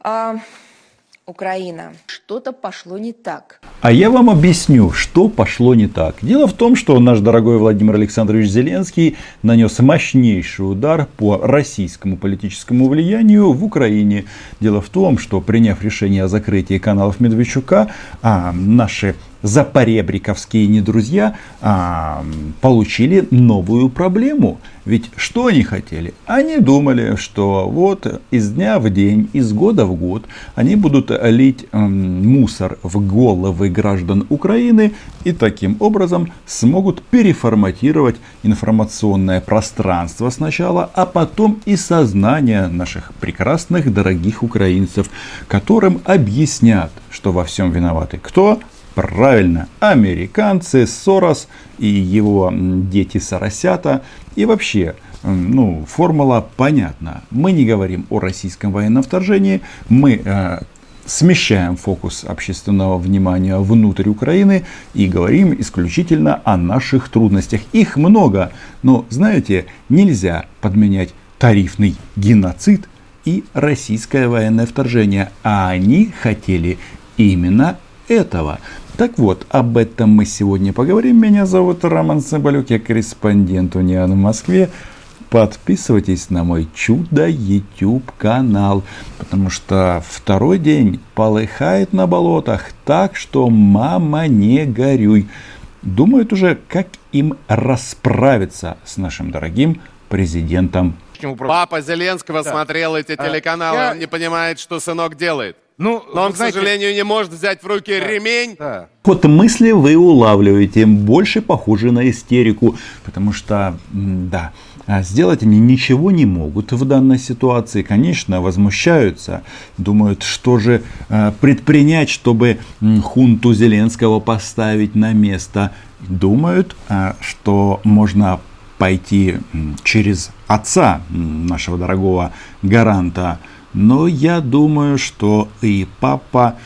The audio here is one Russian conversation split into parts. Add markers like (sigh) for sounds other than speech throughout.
А, Украина. Что-то пошло не так. А я вам объясню, что пошло не так. Дело в том, что наш дорогой Владимир Александрович Зеленский нанес мощнейший удар по российскому политическому влиянию в Украине. Дело в том, что приняв решение о закрытии каналов Медведчука, а наши запоребриковские недрузья а, получили новую проблему. Ведь что они хотели? Они думали, что вот из дня в день, из года в год они будут лить мусор в головы граждан Украины и таким образом смогут переформатировать информационное пространство сначала, а потом и сознание наших прекрасных, дорогих украинцев, которым объяснят, что во всем виноваты кто? Правильно, американцы, Сорос и его дети Соросята. И вообще, ну, формула понятна. Мы не говорим о российском военном вторжении, мы э, смещаем фокус общественного внимания внутрь Украины и говорим исключительно о наших трудностях. Их много, но, знаете, нельзя подменять тарифный геноцид и российское военное вторжение. А они хотели именно этого. Так вот, об этом мы сегодня поговорим. Меня зовут Роман Соболюк, я корреспондент Униан в Москве. Подписывайтесь на мой чудо YouTube канал, потому что второй день полыхает на болотах так, что мама не горюй. Думают уже, как им расправиться с нашим дорогим президентом. Папа Зеленского да. смотрел эти а, телеканалы, я... он не понимает, что сынок делает. Ну, Но он, знаете, к сожалению, не может взять в руки да, ремень. Да. Вот мысли вы улавливаете, больше похожи на истерику, потому что, да, а сделать они ничего не могут в данной ситуации. Конечно, возмущаются, думают, что же а, предпринять, чтобы хунту Зеленского поставить на место. Думают, а, что можно пойти через отца нашего дорогого гаранта но я думаю, что и папа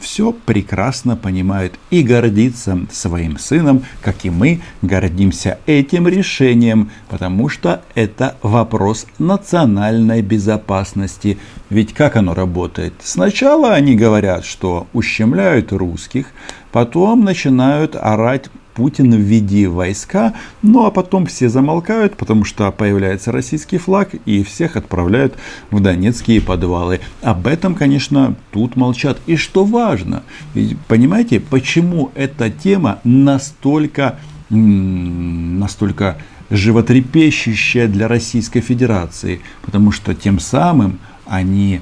все прекрасно понимает и гордится своим сыном, как и мы гордимся этим решением, потому что это вопрос национальной безопасности. Ведь как оно работает? Сначала они говорят, что ущемляют русских, потом начинают орать Путин введи войска, ну а потом все замолкают, потому что появляется российский флаг и всех отправляют в донецкие подвалы. Об этом, конечно, тут молчат. И что важно, понимаете, почему эта тема настолько, настолько животрепещущая для Российской Федерации? Потому что тем самым они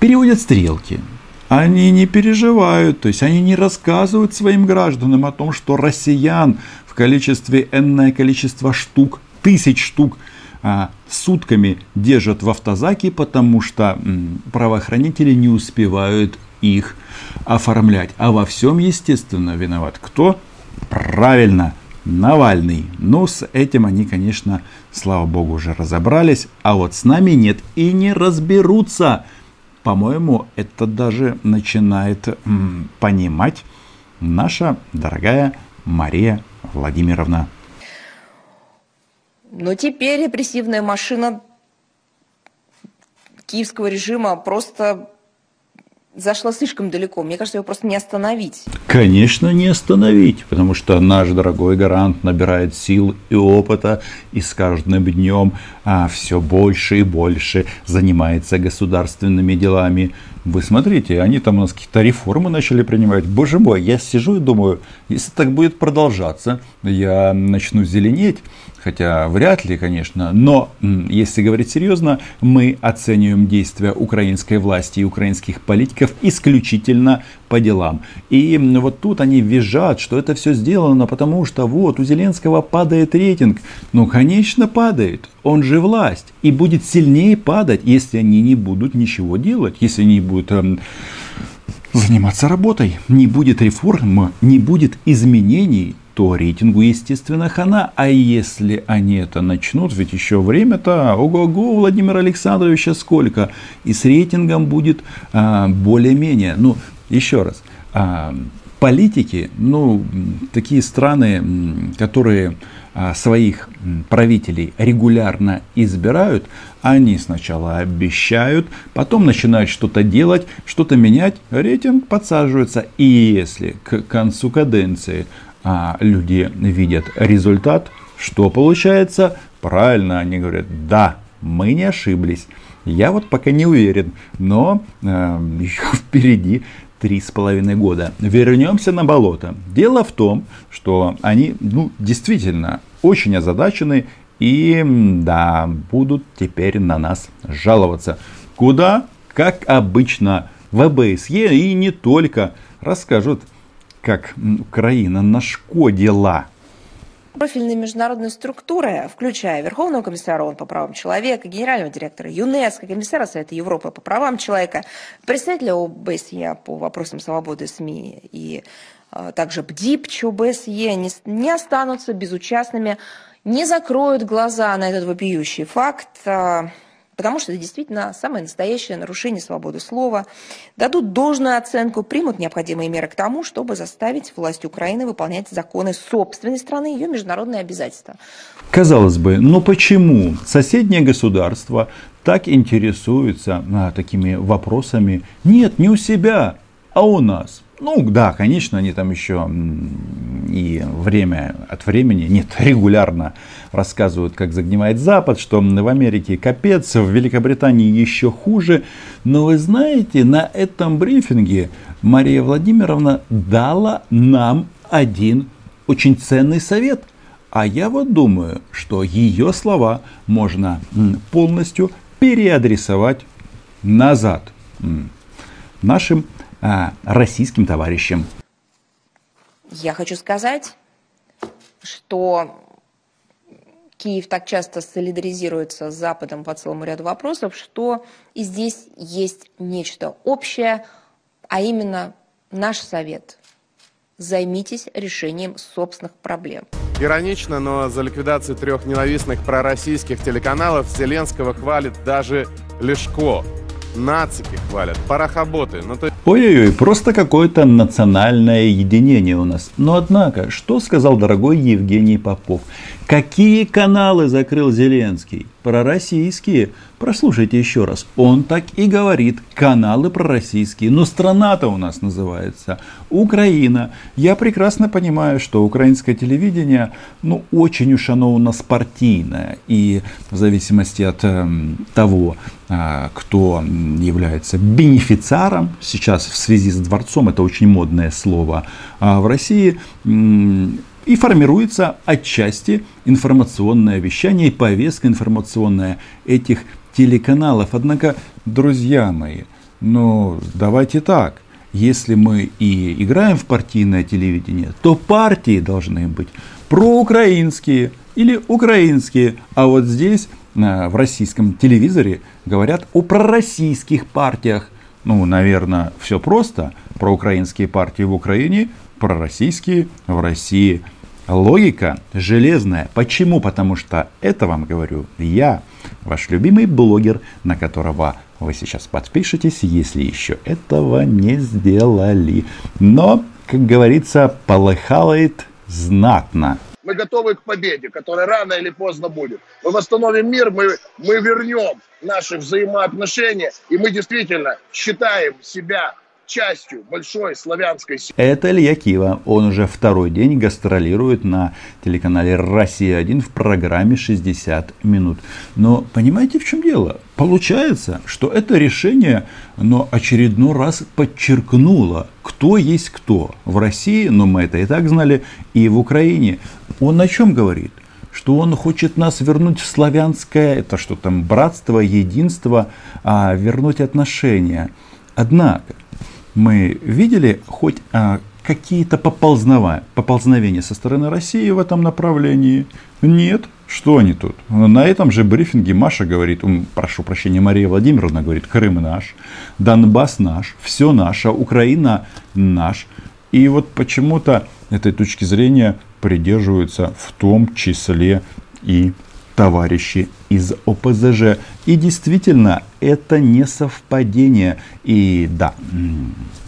переводят стрелки они не переживают, то есть они не рассказывают своим гражданам о том, что россиян в количестве энное количество штук, тысяч штук, а, сутками держат в автозаке, потому что правоохранители не успевают их оформлять. А во всем, естественно, виноват кто? Правильно, Навальный. Но с этим они, конечно, слава богу, уже разобрались. А вот с нами нет и не разберутся. По-моему, это даже начинает м, понимать наша дорогая Мария Владимировна. Но теперь репрессивная машина киевского режима просто зашла слишком далеко. Мне кажется, его просто не остановить. Конечно, не остановить, потому что наш дорогой гарант набирает сил и опыта, и с каждым днем а, все больше и больше занимается государственными делами. Вы смотрите, они там у нас какие-то реформы начали принимать. Боже мой, я сижу и думаю, если так будет продолжаться, я начну зеленеть. Хотя вряд ли, конечно. Но, если говорить серьезно, мы оцениваем действия украинской власти и украинских политиков исключительно по делам. И вот тут они визжат, что это все сделано, потому что вот у Зеленского падает рейтинг. Ну, конечно, падает. Он же власть. И будет сильнее падать, если они не будут ничего делать, если они будут эм, заниматься работой. Не будет реформ, не будет изменений то рейтингу, естественно, хана. А если они это начнут, ведь еще время-то, ого-го, Владимира Александровича сколько. И с рейтингом будет а, более-менее. Ну, еще раз, а, политики, ну, такие страны, которые а, своих правителей регулярно избирают, они сначала обещают, потом начинают что-то делать, что-то менять, рейтинг подсаживается. И если к концу каденции а, люди видят результат, что получается? Правильно, они говорят, да, мы не ошиблись. Я вот пока не уверен, но э, еще (laughs) впереди три с половиной года. Вернемся на болото. Дело в том, что они ну, действительно очень озадачены и да, будут теперь на нас жаловаться. Куда? Как обычно в ОБСЕ и не только. Расскажут, как Украина нашкодила Профильные международные структуры, включая Верховного комиссара ООН по правам человека, генерального директора ЮНЕСКО, комиссара Совета Европы по правам человека, представителя ОБСЕ по вопросам свободы СМИ и а, также БДИПЧ ОБСЕ не, не останутся безучастными, не закроют глаза на этот вопиющий факт, а, потому что это действительно самое настоящее нарушение свободы слова, дадут должную оценку, примут необходимые меры к тому, чтобы заставить власть Украины выполнять законы собственной страны и ее международные обязательства. Казалось бы, но почему соседнее государство так интересуется а, такими вопросами? Нет, не у себя, а у нас. Ну да, конечно, они там еще и время от времени, нет, (laughs) регулярно рассказывают, как загнивает Запад, что в Америке капец, в Великобритании еще хуже. Но вы знаете, на этом брифинге Мария Владимировна дала нам один очень ценный совет. А я вот думаю, что ее слова можно полностью переадресовать назад нашим а, российским товарищам. Я хочу сказать, что Киев так часто солидаризируется с Западом по целому ряду вопросов, что и здесь есть нечто общее, а именно наш совет. Займитесь решением собственных проблем. Иронично, но за ликвидацию трех ненавистных пророссийских телеканалов Зеленского хвалит даже Лешко. Нацики хвалят, парохоботы. Ну, то... Ой-ой-ой, просто какое-то национальное единение у нас. Но однако, что сказал дорогой Евгений Попов? Какие каналы закрыл Зеленский? Пророссийские. Прослушайте еще раз. Он так и говорит. Каналы пророссийские. Но страна-то у нас называется Украина. Я прекрасно понимаю, что украинское телевидение, ну, очень уж оно у нас партийное. И в зависимости от э, того, э, кто является бенефициаром, сейчас в связи с дворцом, это очень модное слово, а в России и формируется отчасти информационное вещание и повестка информационная этих телеканалов. Однако, друзья мои, ну давайте так. Если мы и играем в партийное телевидение, то партии должны быть проукраинские или украинские. А вот здесь, в российском телевизоре, говорят о пророссийских партиях. Ну, наверное, все просто. Проукраинские партии в Украине, пророссийские в России. Логика железная. Почему? Потому что это вам говорю я, ваш любимый блогер, на которого вы сейчас подпишетесь, если еще этого не сделали. Но, как говорится, полыхалает знатно. Мы готовы к победе, которая рано или поздно будет. Мы восстановим мир, мы, мы вернем наши взаимоотношения, и мы действительно считаем себя частью большой славянской семьи. Это Илья Кива. Он уже второй день гастролирует на телеканале «Россия-1» в программе «60 минут». Но понимаете, в чем дело? Получается, что это решение, но очередной раз подчеркнуло, кто есть кто. В России, но мы это и так знали, и в Украине. Он о чем говорит? что он хочет нас вернуть в славянское, это что там, братство, единство, а вернуть отношения. Однако, мы видели хоть а, какие-то поползновения со стороны России в этом направлении? Нет. Что они тут? На этом же брифинге Маша говорит, прошу прощения, Мария Владимировна говорит, Крым наш, Донбасс наш, все наше, Украина наш. И вот почему-то этой точки зрения придерживаются в том числе и товарищи из ОПЗЖ. И действительно, это не совпадение. И да,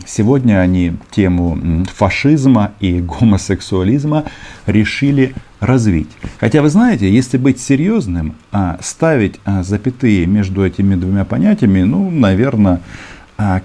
сегодня они тему фашизма и гомосексуализма решили развить. Хотя вы знаете, если быть серьезным, а ставить а, запятые между этими двумя понятиями, ну, наверное,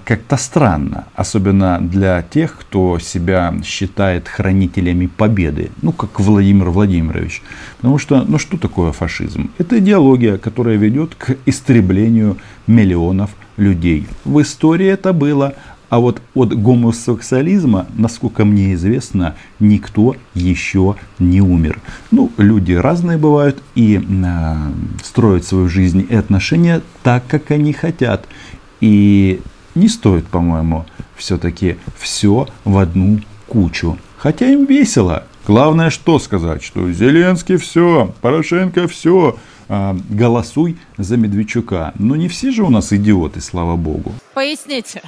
как-то странно, особенно для тех, кто себя считает хранителями победы, ну как Владимир Владимирович. Потому что, ну что такое фашизм? Это идеология, которая ведет к истреблению миллионов людей. В истории это было, а вот от гомосексуализма, насколько мне известно, никто еще не умер. Ну, люди разные бывают и э, строят свою жизнь и отношения так, как они хотят. И не стоит, по-моему, все-таки все в одну кучу. Хотя им весело. Главное, что сказать, что Зеленский все, Порошенко все, а, голосуй за Медведчука. Но не все же у нас идиоты, слава богу. Поясните.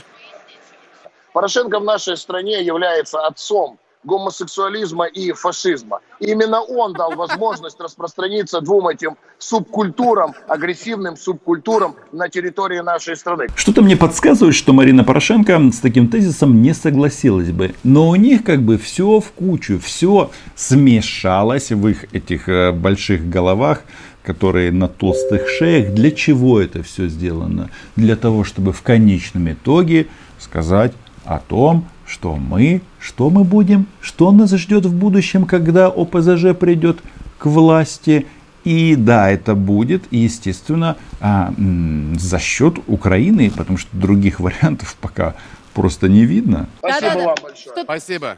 Порошенко в нашей стране является отцом гомосексуализма и фашизма. И именно он дал возможность распространиться двум этим субкультурам, агрессивным субкультурам на территории нашей страны. Что-то мне подсказывает, что Марина Порошенко с таким тезисом не согласилась бы. Но у них как бы все в кучу, все смешалось в их этих э, больших головах которые на толстых шеях. Для чего это все сделано? Для того, чтобы в конечном итоге сказать о том, что мы, что мы будем, что нас ждет в будущем, когда ОПЗЖ придет к власти. И да, это будет, естественно, а, за счет Украины, потому что других вариантов пока просто не видно. Спасибо Да-да-да. вам большое. Что- Спасибо.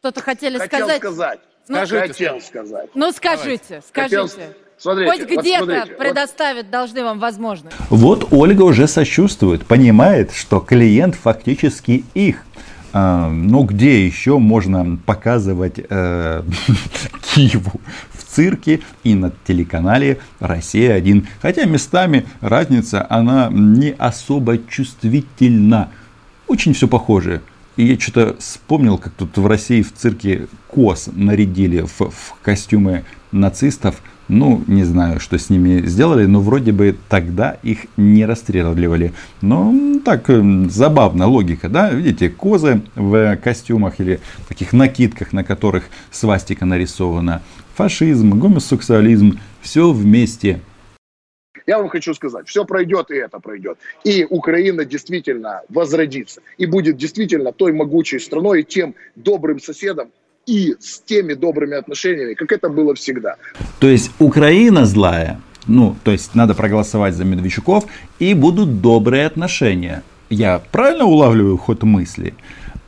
Что-то хотели Хотел сказать? сказать. Ну, Скажите. Хотел сказать. Ну, скажите, Хотел- скажите. Смотрите, Хоть вот где-то вот предоставить должны вам возможность. Вот Ольга уже сочувствует, понимает, что клиент фактически их. А, ну, где еще можно показывать э, (laughs) Киеву? В цирке и на телеканале «Россия-1». Хотя местами разница, она не особо чувствительна. Очень все похоже. И я что-то вспомнил, как тут в России в цирке коз нарядили в, в костюмы нацистов. Ну, не знаю, что с ними сделали, но вроде бы тогда их не расстреливали. Но так, м, забавно логика, да? Видите, козы в костюмах или таких накидках, на которых свастика нарисована. Фашизм, гомосексуализм, все вместе. Я вам хочу сказать, все пройдет и это пройдет. И Украина действительно возродится. И будет действительно той могучей страной и тем добрым соседом и с теми добрыми отношениями, как это было всегда. То есть Украина злая, ну, то есть надо проголосовать за Медведчуков, и будут добрые отношения. Я правильно улавливаю ход мысли?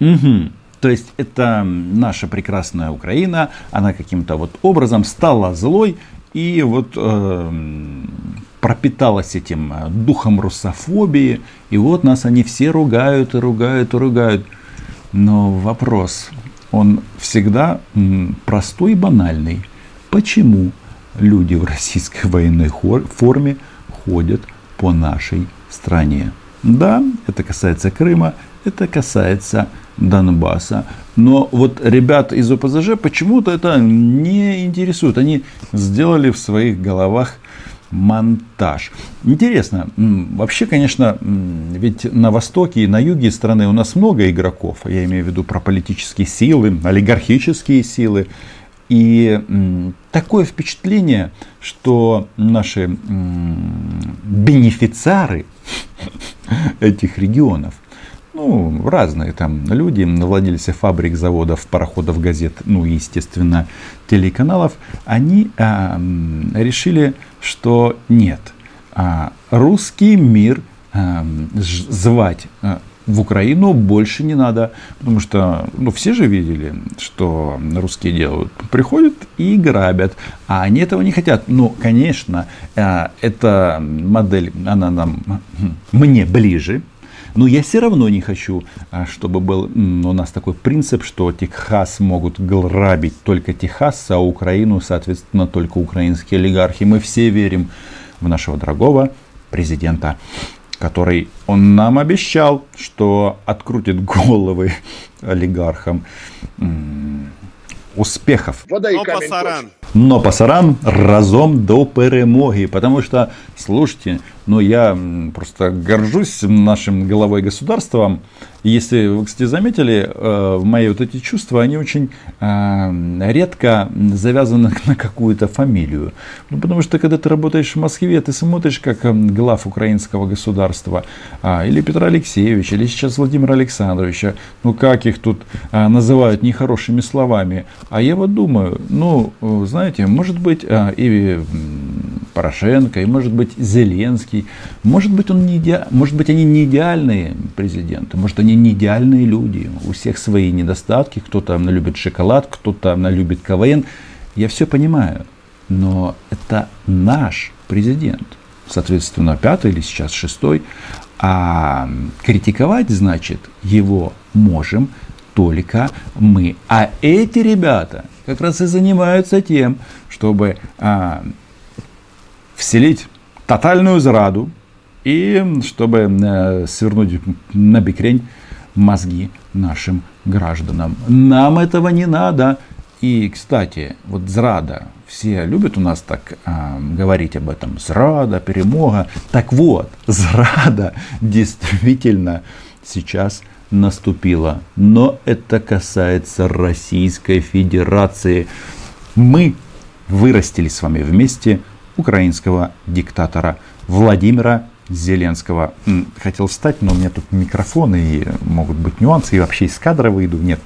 Угу. То есть это наша прекрасная Украина, она каким-то вот образом стала злой и вот эм, пропиталась этим э, духом русофобии, и вот нас они все ругают и ругают и ругают. Но вопрос, он всегда простой и банальный. Почему люди в российской военной форме ходят по нашей стране? Да, это касается Крыма, это касается Донбасса. Но вот ребят из ОПЗЖ почему-то это не интересует. Они сделали в своих головах монтаж. Интересно, вообще, конечно, ведь на востоке и на юге страны у нас много игроков, я имею в виду про политические силы, олигархические силы. И такое впечатление, что наши бенефициары (laughs) этих регионов, ну, разные там люди, владельцы фабрик, заводов, пароходов, газет, ну, и, естественно, телеканалов, они а, решили, что нет, а, русский мир а, звать а, в Украину больше не надо, потому что, ну, все же видели, что русские делают. Приходят и грабят, а они этого не хотят. Ну, конечно, эта модель, она нам, м, мне ближе, но я все равно не хочу, а, чтобы был у нас такой принцип, что Техас могут грабить только Техас, а Украину, соответственно, только украинские олигархи. Мы все верим в нашего дорогого президента, который он нам обещал, что открутит головы олигархам. Успехов. Вода точно. Но пасаран разом до перемоги. Потому что, слушайте, ну я просто горжусь нашим главой государством. Если вы, кстати, заметили, э, мои вот эти чувства, они очень э, редко завязаны (laughs) на какую-то фамилию. Ну, потому что, когда ты работаешь в Москве, ты смотришь, как глав украинского государства, а, или Петра Алексеевича, или сейчас Владимира Александровича, ну, как их тут а, называют нехорошими словами. А я вот думаю, ну, э, знаете, может быть, а, и Порошенко, и может быть Зеленский, может быть, он не иде- может быть, они не идеальные президенты, может, они не идеальные люди, у всех свои недостатки, кто-то любит шоколад, кто-то любит КВН, я все понимаю, но это наш президент, соответственно, пятый или сейчас шестой, а критиковать, значит, его можем только мы. А эти ребята как раз и занимаются тем, чтобы а, вселить тотальную зраду и чтобы э, свернуть на бекрень мозги нашим гражданам. Нам этого не надо. И, кстати, вот зрада, все любят у нас так а, говорить об этом, зрада, перемога. Так вот, (laughs) зрада действительно сейчас наступила. Но это касается Российской Федерации. Мы вырастили с вами вместе украинского диктатора Владимира Зеленского. Хотел встать, но у меня тут микрофон и могут быть нюансы, и вообще из кадра выйду. Нет,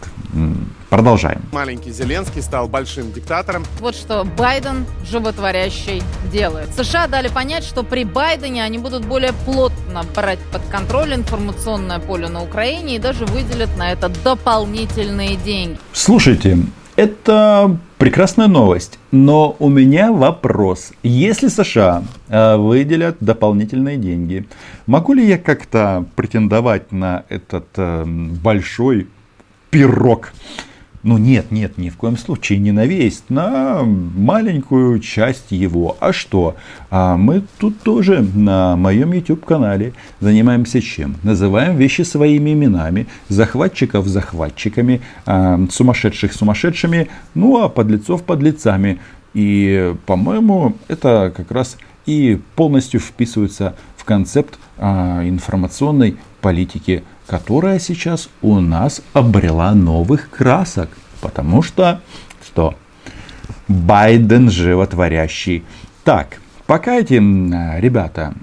продолжаем. Маленький Зеленский стал большим диктатором. Вот что Байден животворящий делает. США дали понять, что при Байдене они будут более плотно брать под контроль информационное поле на Украине и даже выделят на это дополнительные деньги. Слушайте, это прекрасная новость, но у меня вопрос. Если США э, выделят дополнительные деньги, могу ли я как-то претендовать на этот э, большой пирог? Ну нет, нет, ни в коем случае не на весь, на маленькую часть его. А что? А мы тут тоже на моем YouTube канале занимаемся чем? Называем вещи своими именами, захватчиков захватчиками, а, сумасшедших сумасшедшими, ну а подлецов подлецами. И, по-моему, это как раз и полностью вписывается в концепт а, информационной политики, которая сейчас у нас обрела новых красок. Потому что, что Байден животворящий. Так, пока эти ребята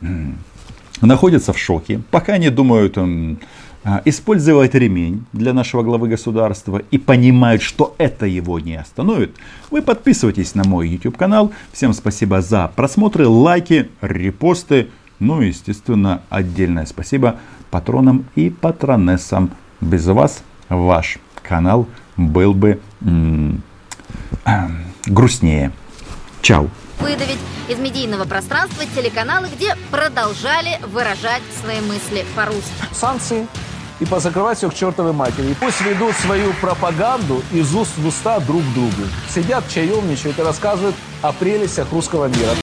находятся в шоке, пока они думают а, использовать ремень для нашего главы государства и понимают, что это его не остановит, вы подписывайтесь на мой YouTube канал. Всем спасибо за просмотры, лайки, репосты. Ну и, естественно, отдельное спасибо патронам и патронессам. Без вас ваш канал был бы м, (clears throat) грустнее. Чао. выдавить из медийного пространства телеканалы, где продолжали выражать свои мысли по-русски. санкции и позакрывать все к чертовой матери. И пусть ведут свою пропаганду из уст в уста друг другу. Сидят, чаемничают и рассказывают о прелестях русского мира.